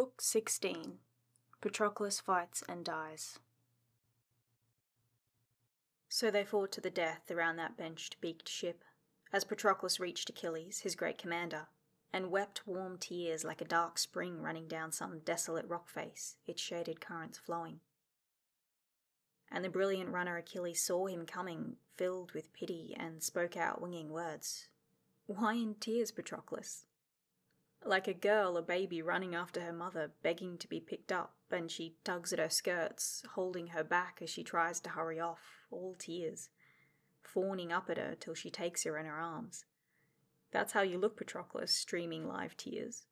Book 16 Patroclus Fights and Dies. So they fought to the death around that benched beaked ship, as Patroclus reached Achilles, his great commander, and wept warm tears like a dark spring running down some desolate rock face, its shaded currents flowing. And the brilliant runner Achilles saw him coming, filled with pity, and spoke out winging words. Why in tears, Patroclus? Like a girl or baby running after her mother, begging to be picked up, and she tugs at her skirts, holding her back as she tries to hurry off, all tears, fawning up at her till she takes her in her arms. That's how you look, Patroclus, streaming live tears.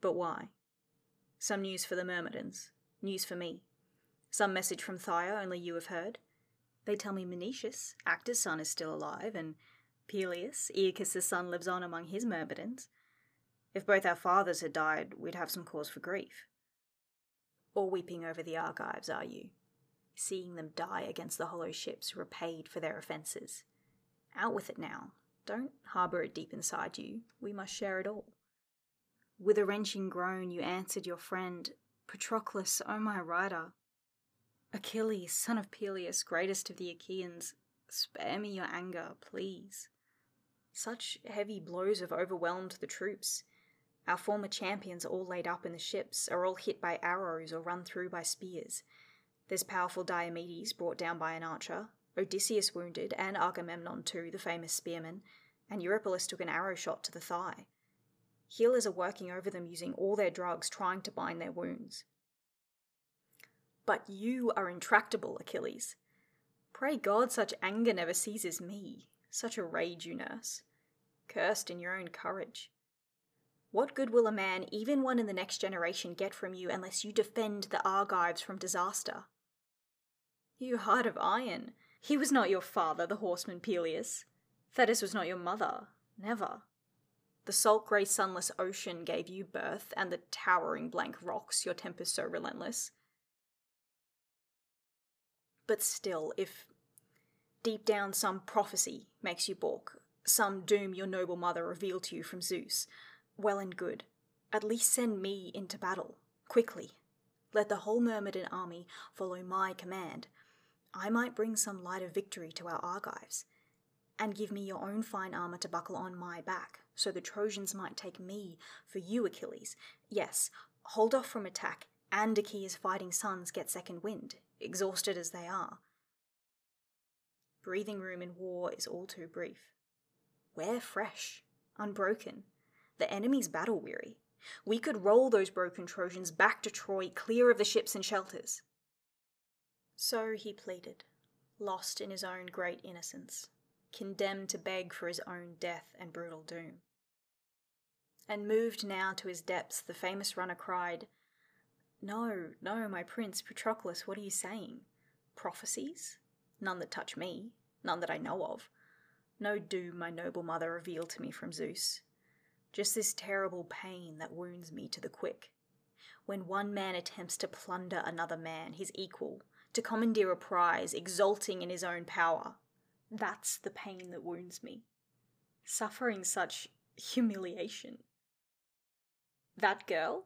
But why? Some news for the Myrmidons, news for me. Some message from Phthia only you have heard. They tell me Menoetius, Actor's son, is still alive, and Peleus, Aeacus' son, lives on among his Myrmidons. If both our fathers had died, we'd have some cause for grief. Or weeping over the Argives, are you? Seeing them die against the hollow ships repaid for their offences. Out with it now. Don't harbour it deep inside you. We must share it all. With a wrenching groan, you answered your friend, Patroclus, O my rider. Achilles, son of Peleus, greatest of the Achaeans, spare me your anger, please. Such heavy blows have overwhelmed the troops. Our former champions all laid up in the ships, are all hit by arrows or run through by spears. There's powerful Diomedes brought down by an archer, Odysseus wounded, and Agamemnon too, the famous spearman, and Eurypylus took an arrow shot to the thigh. Healers are working over them using all their drugs, trying to bind their wounds. But you are intractable, Achilles. Pray God such anger never seizes me, such a rage you nurse. Cursed in your own courage. What good will a man, even one in the next generation, get from you unless you defend the Argives from disaster? You heart of iron! He was not your father, the horseman Peleus. Thetis was not your mother, never. The salt grey sunless ocean gave you birth, and the towering blank rocks, your tempers so relentless. But still, if deep down some prophecy makes you balk, some doom your noble mother revealed to you from Zeus, well and good. At least send me into battle, quickly. Let the whole Myrmidon army follow my command. I might bring some light of victory to our Argives. And give me your own fine armour to buckle on my back, so the Trojans might take me for you, Achilles. Yes, hold off from attack, and Achaea's fighting sons get second wind, exhausted as they are. Breathing room in war is all too brief. We're fresh, unbroken, the enemy's battle weary. We could roll those broken Trojans back to Troy, clear of the ships and shelters. So he pleaded, lost in his own great innocence, condemned to beg for his own death and brutal doom. And moved now to his depths, the famous runner cried, No, no, my prince, Patroclus, what are you saying? Prophecies? None that touch me, none that I know of. No doom my noble mother revealed to me from Zeus just this terrible pain that wounds me to the quick. When one man attempts to plunder another man, his equal, to commandeer a prize, exulting in his own power, that's the pain that wounds me. Suffering such humiliation. That girl?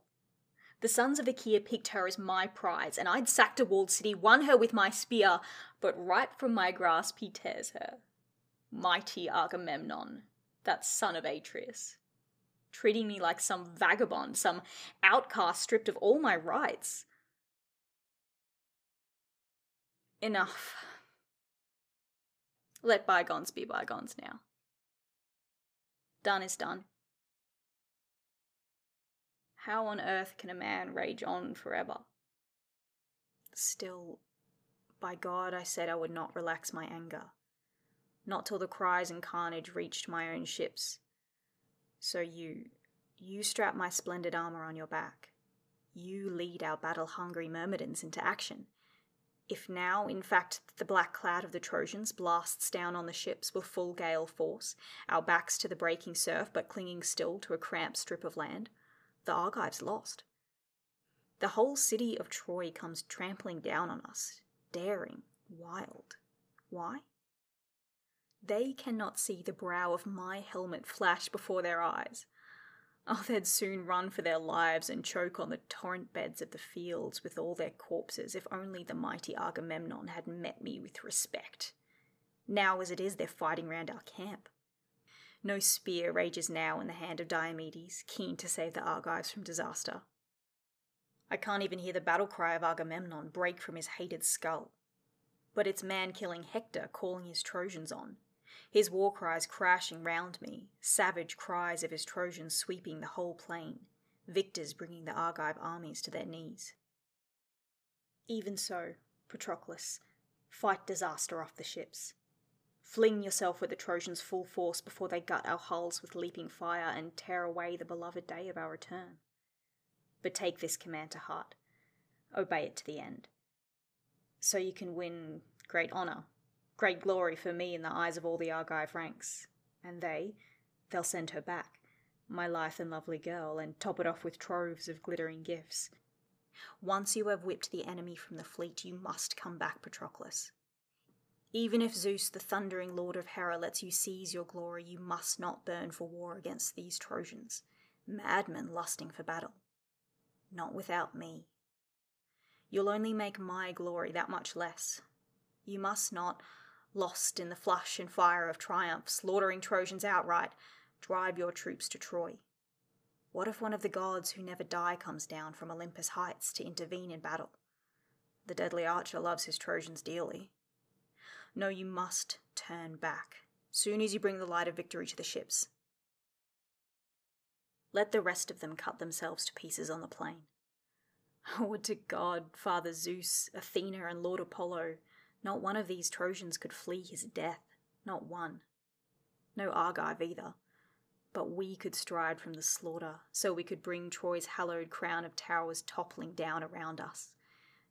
The sons of Achaea picked her as my prize, and I'd sacked a walled city, won her with my spear, but right from my grasp he tears her. Mighty Agamemnon, that son of Atreus treating me like some vagabond, some outcast stripped of all my rights. Enough. Let bygones be bygones now. Done is done. How on earth can a man rage on forever? Still, by God, I said I would not relax my anger. Not till the cries and carnage reached my own ships so you, you strap my splendid armor on your back. You lead our battle hungry Myrmidons into action. If now, in fact, the black cloud of the Trojans blasts down on the ships with full gale force, our backs to the breaking surf but clinging still to a cramped strip of land, the Argives lost. The whole city of Troy comes trampling down on us, daring, wild. Why? They cannot see the brow of my helmet flash before their eyes. Oh, they'd soon run for their lives and choke on the torrent beds of the fields with all their corpses if only the mighty Agamemnon had met me with respect. Now, as it is, they're fighting round our camp. No spear rages now in the hand of Diomedes, keen to save the Argives from disaster. I can't even hear the battle cry of Agamemnon break from his hated skull. But it's man killing Hector calling his Trojans on, his war cries crashing round me, savage cries of his Trojans sweeping the whole plain, victors bringing the Argive armies to their knees. Even so, Patroclus, fight disaster off the ships. Fling yourself with the Trojans' full force before they gut our hulls with leaping fire and tear away the beloved day of our return. But take this command to heart. Obey it to the end. So you can win great honour, great glory for me in the eyes of all the Argive ranks. And they, they'll send her back, my lithe and lovely girl, and top it off with troves of glittering gifts. Once you have whipped the enemy from the fleet, you must come back, Patroclus. Even if Zeus, the thundering lord of Hera, lets you seize your glory, you must not burn for war against these Trojans, madmen lusting for battle. Not without me. You'll only make my glory that much less. You must not, lost in the flush and fire of triumph, slaughtering Trojans outright, drive your troops to Troy. What if one of the gods who never die comes down from Olympus heights to intervene in battle? The deadly archer loves his Trojans dearly. No, you must turn back, soon as you bring the light of victory to the ships. Let the rest of them cut themselves to pieces on the plain. Would to God, Father Zeus, Athena, and Lord Apollo, not one of these Trojans could flee his death, not one. No Argive either. But we could stride from the slaughter, so we could bring Troy's hallowed crown of towers toppling down around us.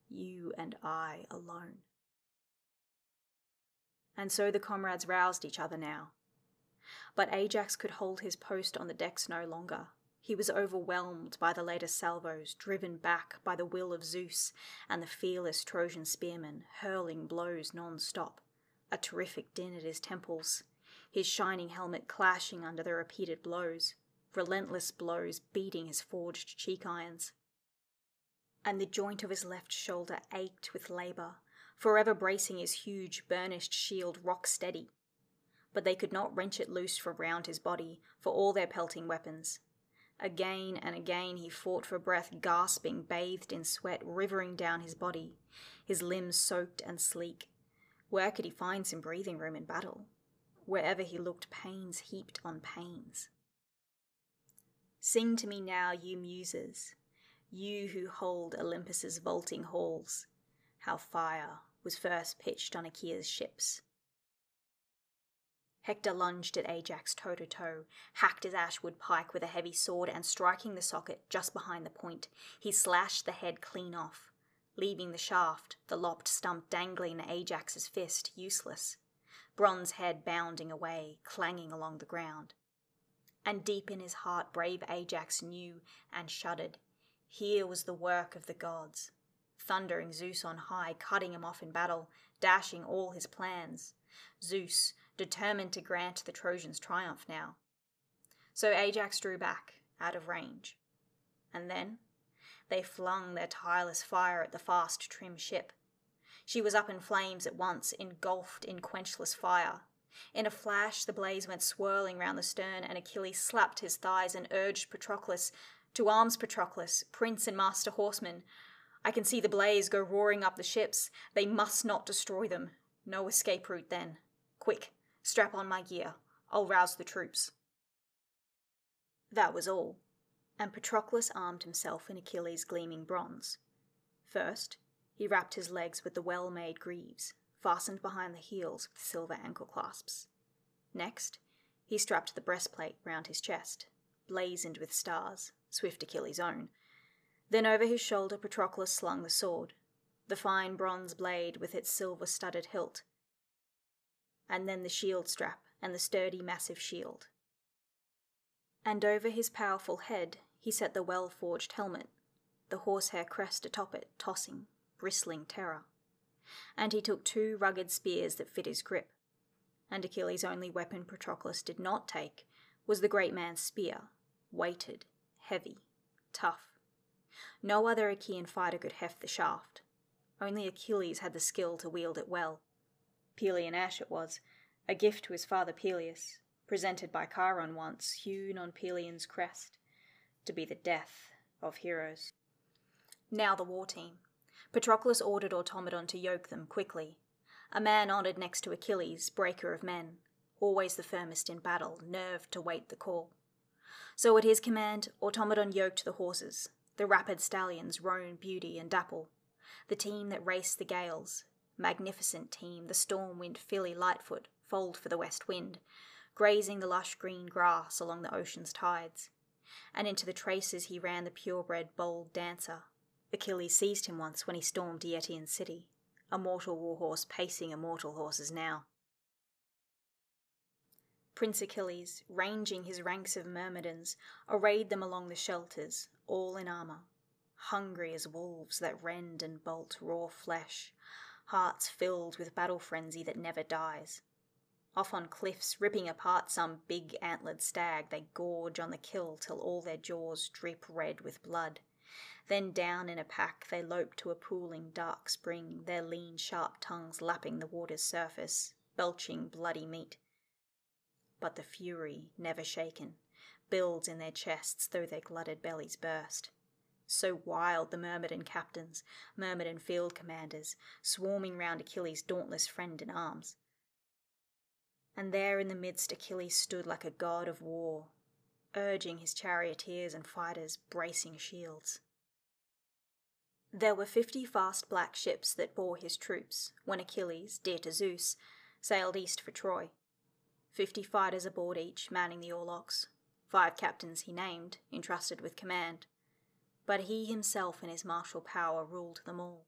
You and I alone. And so the comrades roused each other now. But Ajax could hold his post on the decks no longer. He was overwhelmed by the latest salvos, driven back by the will of Zeus and the fearless Trojan spearmen, hurling blows non stop, a terrific din at his temples, his shining helmet clashing under the repeated blows, relentless blows beating his forged cheek irons. And the joint of his left shoulder ached with labour forever bracing his huge, burnished shield rock steady. But they could not wrench it loose from round his body for all their pelting weapons. Again and again he fought for breath, gasping, bathed in sweat, rivering down his body, his limbs soaked and sleek. Where could he find some breathing room in battle? Wherever he looked, pains heaped on pains. Sing to me now, you muses, you who hold Olympus's vaulting halls, how fire, was first pitched on Achaea's ships. Hector lunged at Ajax toe to toe, hacked his ashwood pike with a heavy sword, and striking the socket just behind the point, he slashed the head clean off, leaving the shaft, the lopped stump dangling in Ajax's fist, useless, bronze head bounding away, clanging along the ground. And deep in his heart, brave Ajax knew and shuddered. Here was the work of the gods thundering Zeus on high, cutting him off in battle, dashing all his plans. Zeus, determined to grant the Trojans triumph now. So Ajax drew back, out of range. And then they flung their tireless fire at the fast, trim ship. She was up in flames at once, engulfed in quenchless fire. In a flash, the blaze went swirling round the stern, and Achilles slapped his thighs and urged Patroclus, To arms, Patroclus, prince and master horseman, I can see the blaze go roaring up the ships. They must not destroy them. No escape route then. Quick, strap on my gear. I'll rouse the troops. That was all, and Patroclus armed himself in Achilles' gleaming bronze. First, he wrapped his legs with the well made greaves, fastened behind the heels with silver ankle clasps. Next, he strapped the breastplate round his chest, blazoned with stars, swift Achilles' own, then over his shoulder Patroclus slung the sword, the fine bronze blade with its silver studded hilt, and then the shield strap and the sturdy massive shield. And over his powerful head he set the well forged helmet, the horsehair crest atop it tossing, bristling terror. And he took two rugged spears that fit his grip. And Achilles' only weapon Patroclus did not take was the great man's spear, weighted heavy, tough. No other Achaean fighter could heft the shaft. Only Achilles had the skill to wield it well. Pelian ash it was, a gift to his father Peleus, presented by Chiron once, hewn on Pelion's crest, to be the death of heroes. Now the war team. Patroclus ordered Automedon to yoke them quickly. A man honoured next to Achilles, breaker of men, always the firmest in battle, nerved to wait the call. So at his command, Automedon yoked the horses, the rapid stallions Roan, Beauty, and Dapple, the team that raced the gales, magnificent team, the storm wind filly Lightfoot, foaled for the west wind, grazing the lush green grass along the ocean's tides. And into the traces he ran the purebred bold dancer. Achilles seized him once when he stormed Eetion's city, a mortal warhorse pacing immortal horses now. Prince Achilles, ranging his ranks of Myrmidons, arrayed them along the shelters, all in armour, hungry as wolves that rend and bolt raw flesh, hearts filled with battle frenzy that never dies. Off on cliffs, ripping apart some big antlered stag, they gorge on the kill till all their jaws drip red with blood. Then down in a pack they lope to a pooling dark spring, their lean sharp tongues lapping the water's surface, belching bloody meat but the fury, never shaken, builds in their chests though their glutted bellies burst. So wild the Myrmidon captains, Myrmidon field commanders, swarming round Achilles' dauntless friend in arms. And there in the midst Achilles stood like a god of war, urging his charioteers and fighters, bracing shields. There were fifty fast black ships that bore his troops when Achilles, dear to Zeus, sailed east for Troy. Fifty fighters aboard each, manning the oarlocks. Five captains he named, entrusted with command. But he himself in his martial power ruled them all.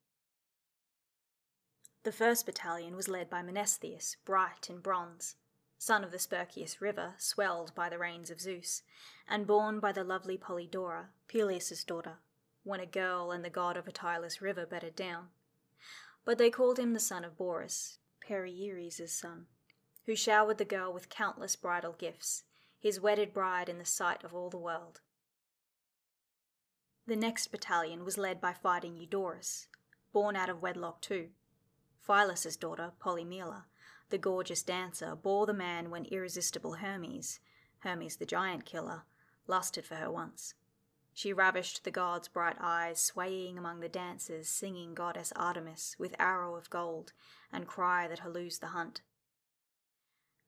The first battalion was led by Menestheus, bright in bronze, son of the Spercheius river, swelled by the rains of Zeus, and born by the lovely Polydora, Peleus' daughter, when a girl and the god of a tireless river bedded down. But they called him the son of Borus, Perieres' son who showered the girl with countless bridal gifts, his wedded bride in the sight of all the world. The next battalion was led by fighting Eudorus, born out of wedlock too. Phylus's daughter, Polymele, the gorgeous dancer, bore the man when irresistible Hermes, Hermes the giant killer, lusted for her once. She ravished the god's bright eyes, swaying among the dancers, singing goddess Artemis with arrow of gold and cry that halloos the hunt.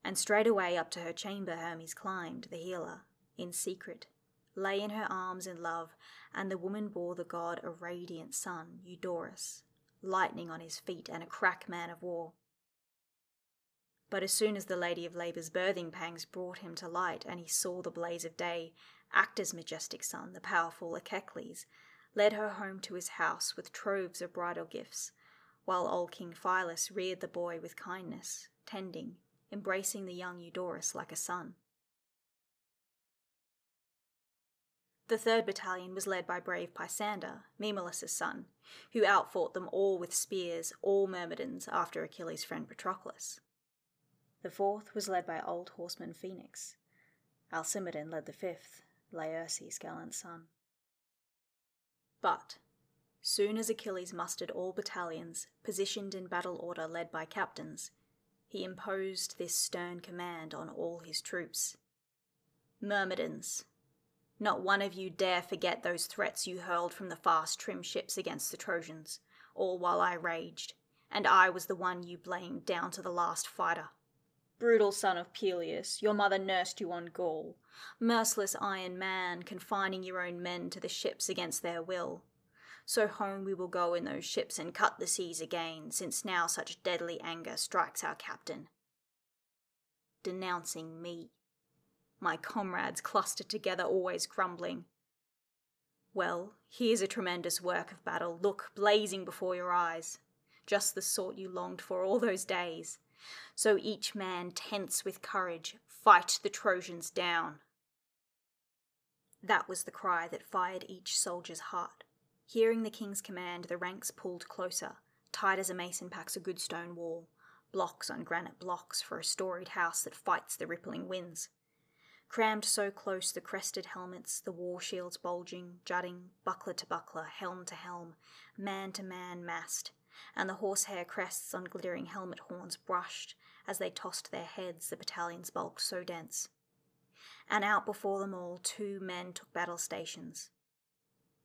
And straightway up to her chamber Hermes climbed, the healer, in secret, lay in her arms in love, and the woman bore the god a radiant son, Eudorus, lightning on his feet and a crack man of war. But as soon as the Lady of Labour's birthing pangs brought him to light, and he saw the blaze of day, Actor's majestic son, the powerful Echecles, led her home to his house with troves of bridal gifts, while old King Philus reared the boy with kindness, tending, embracing the young Eudorus like a son. The third battalion was led by brave Pisander, Maemalus' son, who outfought them all with spears, all Myrmidons, after Achilles' friend Patroclus. The fourth was led by old horseman Phoenix. Alcimedon led the fifth, Laerces' gallant son. But, soon as Achilles mustered all battalions, positioned in battle order led by captains, he imposed this stern command on all his troops Myrmidons, not one of you dare forget those threats you hurled from the fast trim ships against the Trojans, all while I raged, and I was the one you blamed down to the last fighter. Brutal son of Peleus, your mother nursed you on gall, merciless iron man, confining your own men to the ships against their will. So home we will go in those ships and cut the seas again, since now such deadly anger strikes our captain. Denouncing me. My comrades clustered together, always grumbling. Well, here's a tremendous work of battle, look, blazing before your eyes. Just the sort you longed for all those days. So each man tense with courage, fight the Trojans down. That was the cry that fired each soldier's heart. Hearing the king's command, the ranks pulled closer, tight as a mason packs a good stone wall, blocks on granite blocks for a storied house that fights the rippling winds. Crammed so close the crested helmets, the war shields bulging, jutting, buckler to buckler, helm to helm, man to man massed, and the horsehair crests on glittering helmet horns brushed as they tossed their heads, the battalion's bulk so dense. And out before them all, two men took battle stations.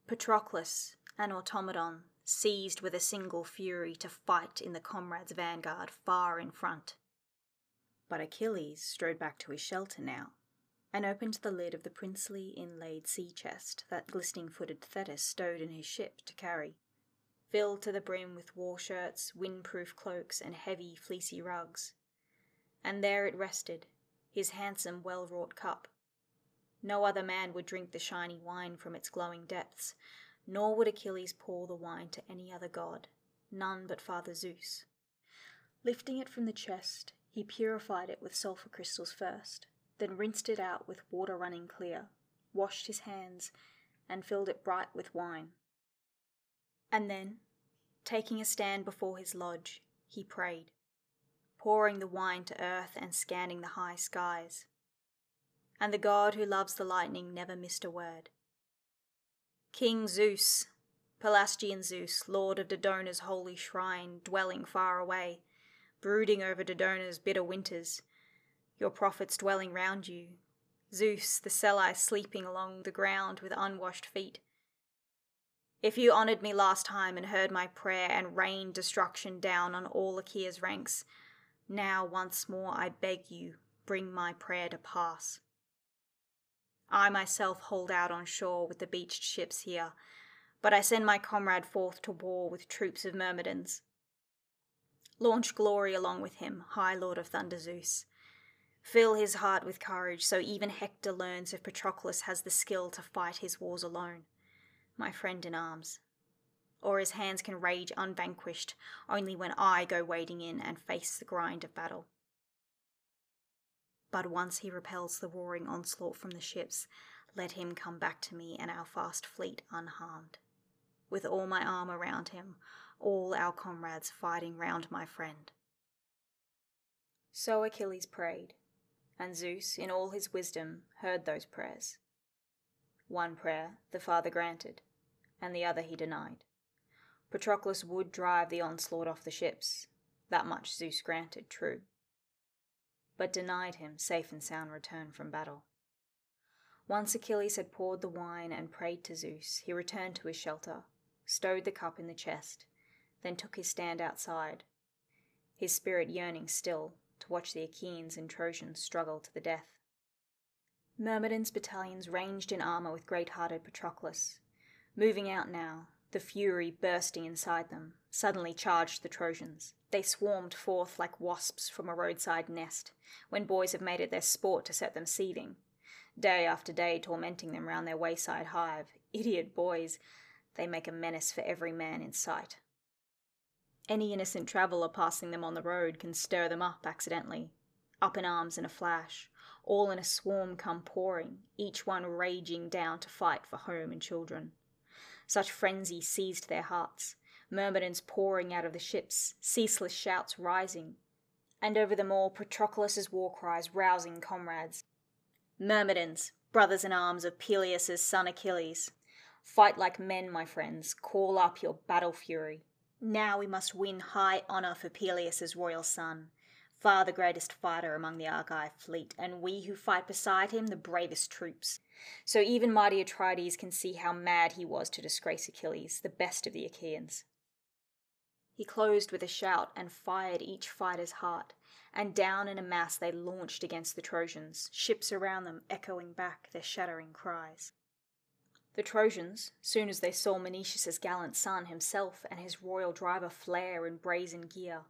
Patroclus, and Automedon, seized with a single fury to fight in the comrade's vanguard far in front. But Achilles strode back to his shelter now, and opened the lid of the princely inlaid sea chest that glistening footed Thetis stowed in his ship to carry, filled to the brim with war shirts, windproof cloaks, and heavy fleecy rugs. And there it rested, his handsome, well wrought cup. No other man would drink the shiny wine from its glowing depths, nor would Achilles pour the wine to any other god, none but Father Zeus. Lifting it from the chest, he purified it with sulphur crystals first, then rinsed it out with water running clear, washed his hands, and filled it bright with wine. And then, taking a stand before his lodge, he prayed, pouring the wine to earth and scanning the high skies. And the god who loves the lightning never missed a word. King Zeus, Pelasgian Zeus, lord of Dodona's holy shrine, dwelling far away, brooding over Dodona's bitter winters, your prophets dwelling round you, Zeus, the Selli sleeping along the ground with unwashed feet. If you honoured me last time and heard my prayer and rained destruction down on all Achaea's ranks, now once more I beg you, bring my prayer to pass. I myself hold out on shore with the beached ships here, but I send my comrade forth to war with troops of Myrmidons. Launch glory along with him, High Lord of Thunder Zeus. Fill his heart with courage, so even Hector learns if Patroclus has the skill to fight his wars alone, my friend in arms. Or his hands can rage unvanquished only when I go wading in and face the grind of battle. But once he repels the roaring onslaught from the ships, let him come back to me and our fast fleet unharmed. With all my arm around him, all our comrades fighting round my friend. So Achilles prayed, and Zeus, in all his wisdom, heard those prayers. One prayer the Father granted, and the other he denied. Patroclus would drive the onslaught off the ships, that much Zeus granted, true, but denied him safe and sound return from battle. Once Achilles had poured the wine and prayed to Zeus, he returned to his shelter, stowed the cup in the chest, then took his stand outside, his spirit yearning still watch the Achaeans and Trojans struggle to the death. Myrmidons' battalions ranged in armour with great hearted Patroclus. Moving out now, the fury bursting inside them, suddenly charged the Trojans. They swarmed forth like wasps from a roadside nest, when boys have made it their sport to set them seething. Day after day tormenting them round their wayside hive. Idiot boys! They make a menace for every man in sight. Any innocent traveller passing them on the road can stir them up accidentally, up in arms in a flash, all in a swarm come pouring, each one raging down to fight for home and children. Such frenzy seized their hearts, myrmidons pouring out of the ships, ceaseless shouts rising, and over them all Patroclus's war cries rousing comrades. Myrmidons, brothers in arms of Peleus's son Achilles, fight like men, my friends, call up your battle fury. Now we must win high honour for Peleus's royal son, far the greatest fighter among the Argive fleet, and we who fight beside him the bravest troops. So even mighty Atrides can see how mad he was to disgrace Achilles, the best of the Achaeans. He closed with a shout and fired each fighter's heart, and down in a mass they launched against the Trojans, ships around them echoing back their shattering cries. The Trojans, soon as they saw Menoetius' gallant son himself and his royal driver flare in brazen gear,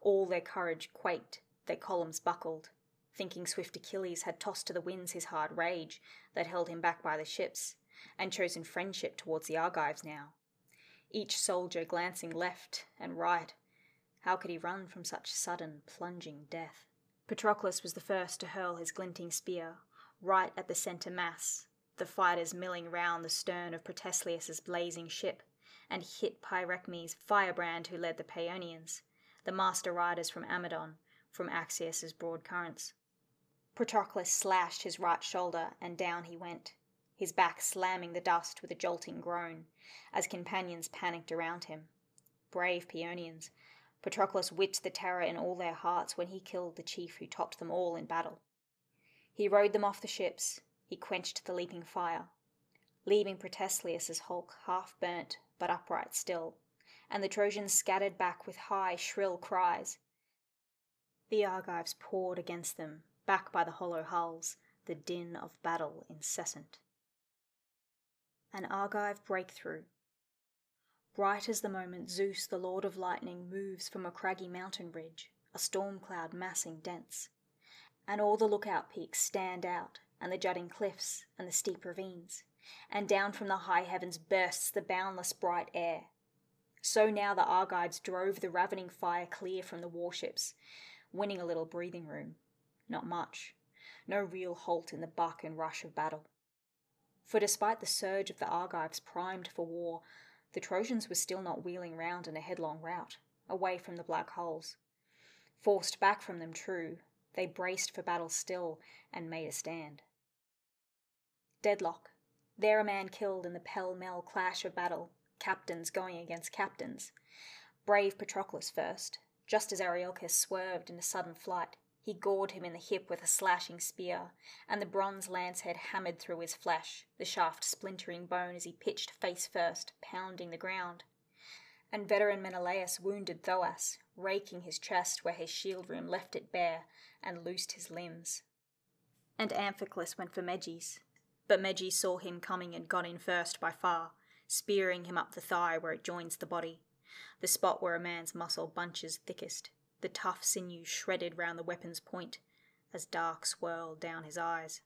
all their courage quaked, their columns buckled, thinking swift Achilles had tossed to the winds his hard rage that held him back by the ships, and chosen friendship towards the Argives now. Each soldier glancing left and right, how could he run from such sudden, plunging death? Patroclus was the first to hurl his glinting spear, right at the centre mass, the fighters milling round the stern of Protesilaus's blazing ship, and hit Pyraechmes' firebrand who led the Paeonians, the master riders from Amydon, from Axius's broad currents. Patroclus slashed his right shoulder, and down he went, his back slamming the dust with a jolting groan, as companions panicked around him. Brave Paeonians, Patroclus whipped the terror in all their hearts when he killed the chief who topped them all in battle. He rode them off the ships, he quenched the leaping fire, leaving Protesilaus's hulk half burnt but upright still, and the Trojans scattered back with high, shrill cries. The Argives poured against them, back by the hollow hulls, the din of battle incessant. An Argive breakthrough. Bright as the moment Zeus, the lord of lightning, moves from a craggy mountain ridge, a storm cloud massing dense, and all the lookout peaks stand out, and the jutting cliffs, and the steep ravines, and down from the high heavens bursts the boundless bright air. So now the Argives drove the ravening fire clear from the warships, winning a little breathing room. Not much. No real halt in the buck and rush of battle. For despite the surge of the Argives primed for war, the Trojans were still not wheeling round in a headlong rout, away from the black holes. Forced back from them, true, they braced for battle still and made a stand. Deadlock. There a man killed in the pell mell clash of battle, captains going against captains. Brave Patroclus first, just as Areiochus swerved in a sudden flight, he gored him in the hip with a slashing spear, and the bronze lance head hammered through his flesh, the shaft splintering bone as he pitched face first, pounding the ground. And veteran Menelaus wounded Thoas, raking his chest where his shield rim left it bare, and loosed his limbs. And Amphiclus went for Meges, but Meges saw him coming and got in first by far, spearing him up the thigh where it joins the body the spot where a man's muscle bunches thickest, the tough sinew shredded round the weapon's point, as dark swirled down his eyes.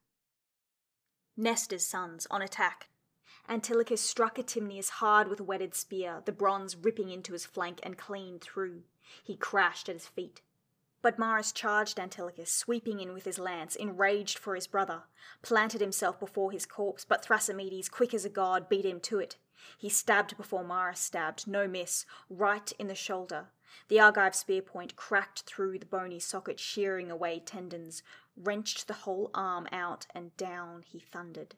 Nestor's sons, on attack. Antilochus struck Atymnius hard with a whetted spear, the bronze ripping into his flank and clean through. He crashed at his feet. But Maris charged Antilochus, sweeping in with his lance, enraged for his brother, planted himself before his corpse, but Thrasymedes, quick as a god, beat him to it. He stabbed before Maris stabbed, no miss, right in the shoulder. The Argive spear point cracked through the bony socket, shearing away tendons, wrenched the whole arm out, and down he thundered,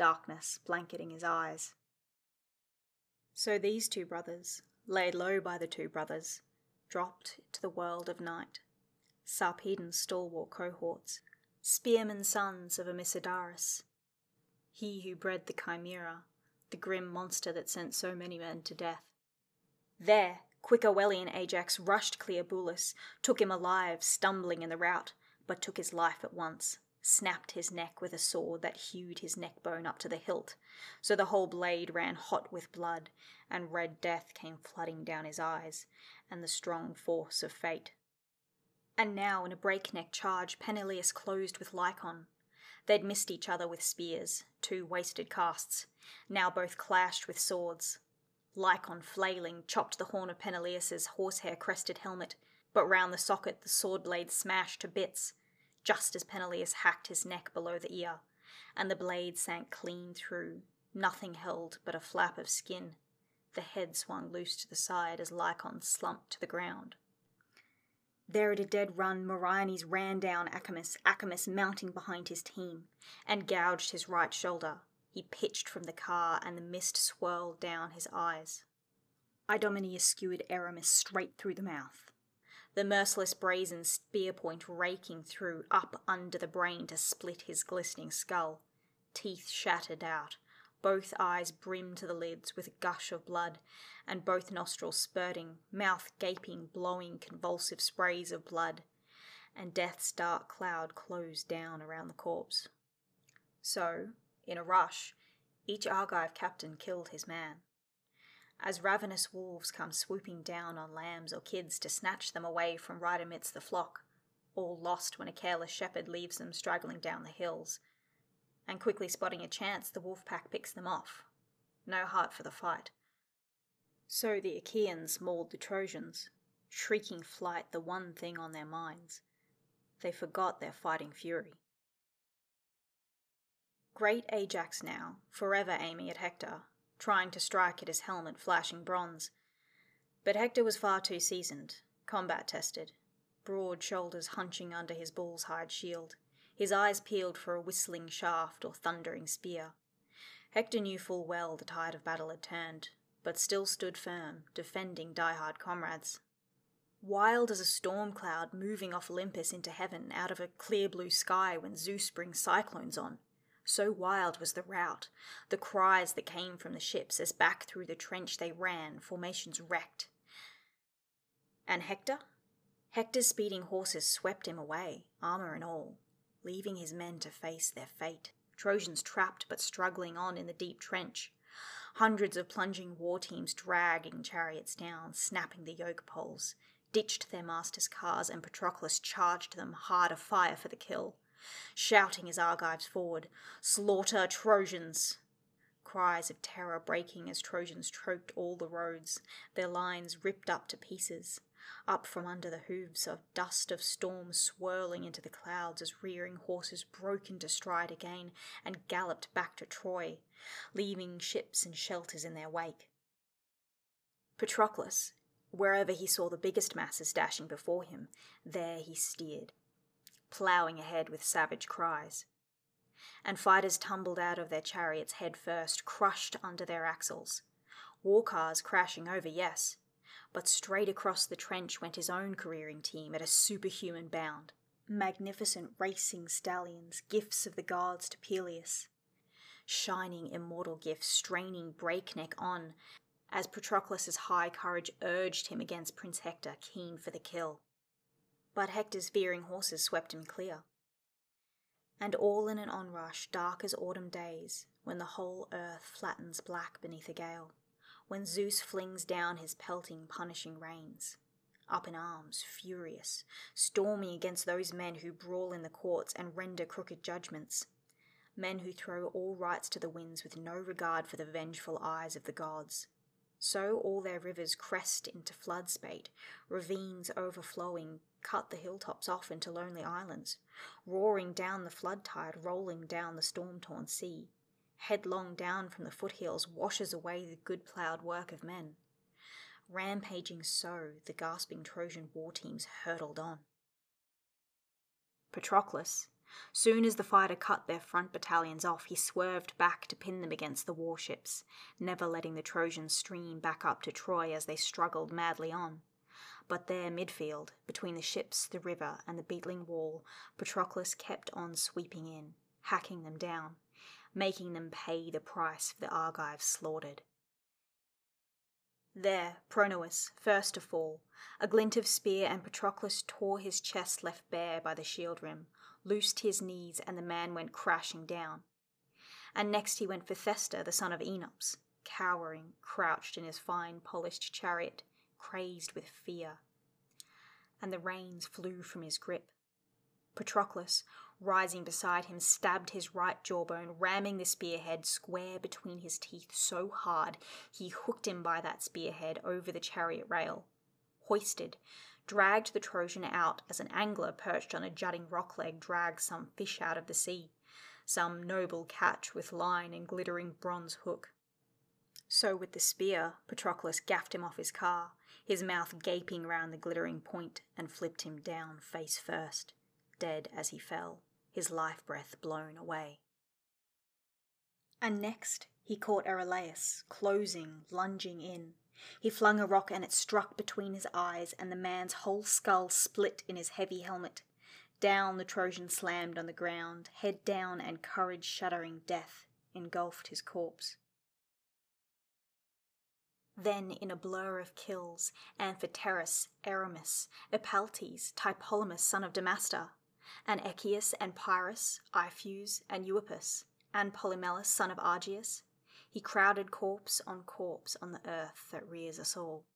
darkness blanketing his eyes. So these two brothers, laid low by the two brothers, dropped to the world of night. Sarpedon's stalwart cohorts, spearmen sons of Amisodarus. He who bred the Chimera, the grim monster that sent so many men to death. There, quick Oilean Ajax rushed Cleobulus, took him alive, stumbling in the rout, but took his life at once, snapped his neck with a sword that hewed his neck bone up to the hilt, so the whole blade ran hot with blood, and red death came flooding down his eyes, and the strong force of fate and now, in a breakneck charge, Peneleus closed with Lycon. They'd missed each other with spears, two wasted casts. Now both clashed with swords. Lycon, flailing, chopped the horn of Peneleus's horsehair crested helmet, but round the socket the sword blade smashed to bits, just as Peneleus hacked his neck below the ear, and the blade sank clean through, nothing held but a flap of skin. The head swung loose to the side as Lycon slumped to the ground. There at a dead run, Meriones ran down Acamas, Acamas mounting behind his team, and gouged his right shoulder. He pitched from the car, and the mist swirled down his eyes. Idomeneus skewered Erymas straight through the mouth, the merciless brazen spear point raking through up under the brain to split his glistening skull. Teeth shattered out, both eyes brimmed to the lids with a gush of blood, and both nostrils spurting, mouth gaping, blowing convulsive sprays of blood, and death's dark cloud closed down around the corpse. So, in a rush, each Argive captain killed his man. As ravenous wolves come swooping down on lambs or kids to snatch them away from right amidst the flock, all lost when a careless shepherd leaves them straggling down the hills, and quickly spotting a chance, the wolf pack picks them off. No heart for the fight. So the Achaeans mauled the Trojans, shrieking flight the one thing on their minds. They forgot their fighting fury. Great Ajax now, forever aiming at Hector, trying to strike at his helmet flashing bronze. But Hector was far too seasoned, combat tested, broad shoulders hunching under his bull's hide shield his eyes peeled for a whistling shaft or thundering spear. Hector knew full well the tide of battle had turned, but still stood firm, defending die-hard comrades. Wild as a storm cloud moving off Olympus into heaven out of a clear blue sky when Zeus brings cyclones on, so wild was the rout, the cries that came from the ships as back through the trench they ran, formations wrecked. And Hector? Hector's speeding horses swept him away, armour and all, leaving his men to face their fate. Trojans trapped but struggling on in the deep trench. Hundreds of plunging war teams dragging chariots down, snapping the yoke poles, ditched their masters' cars, and Patroclus charged them hard of fire for the kill, shouting his Argives forward, Slaughter Trojans! Cries of terror breaking as Trojans choked all the roads, their lines ripped up to pieces up from under the hooves of dust of storm swirling into the clouds as rearing horses broke into stride again and galloped back to Troy, leaving ships and shelters in their wake. Patroclus, wherever he saw the biggest masses dashing before him, there he steered, ploughing ahead with savage cries. And fighters tumbled out of their chariots head first, crushed under their axles. War cars crashing over, yes, but straight across the trench went his own careering team at a superhuman bound. Magnificent racing stallions, gifts of the gods to Peleus. Shining immortal gifts, straining breakneck on, as Patroclus's high courage urged him against Prince Hector, keen for the kill. But Hector's veering horses swept him clear. And all in an onrush, dark as autumn days, when the whole earth flattens black beneath a gale when Zeus flings down his pelting, punishing rains. Up in arms, furious, storming against those men who brawl in the courts and render crooked judgments. Men who throw all rights to the winds with no regard for the vengeful eyes of the gods. So all their rivers crest into flood spate, ravines overflowing cut the hilltops off into lonely islands, roaring down the flood tide, rolling down the storm torn sea headlong down from the foothills, washes away the good ploughed work of men. Rampaging so, the gasping Trojan war teams hurtled on. Patroclus, soon as the fighter cut their front battalions off, he swerved back to pin them against the warships, never letting the Trojans stream back up to Troy as they struggled madly on. But there, midfield, between the ships, the river, and the beetling wall, Patroclus kept on sweeping in, hacking them down, making them pay the price for the Argives slaughtered. There, Pronous, first to fall, a glint of spear, and Patroclus tore his chest left bare by the shield rim, loosed his knees, and the man went crashing down. And next he went for Thestor, the son of Enops, cowering, crouched in his fine polished chariot, crazed with fear. And the reins flew from his grip. Patroclus, rising beside him, stabbed his right jawbone, ramming the spearhead square between his teeth so hard he hooked him by that spearhead over the chariot rail. Hoisted, dragged the Trojan out as an angler perched on a jutting rock leg drags some fish out of the sea, some noble catch with line and glittering bronze hook. So with the spear, Patroclus gaffed him off his car, his mouth gaping round the glittering point, and flipped him down face first, dead as he fell his life breath blown away. And next he caught Euryalus, closing, lunging in. He flung a rock and it struck between his eyes, and the man's whole skull split in his heavy helmet. Down the Trojan slammed on the ground, head down, and courage shuddering death engulfed his corpse. Then, in a blur of kills, Amphoterus, Erymas, Epaltes, Tlepolemus, son of Damastor, and Echius and Pyrrhus, Iphiclus and Euippus, and Polymelus son of Argeus, he crowded corpse on corpse on the earth that rears us all.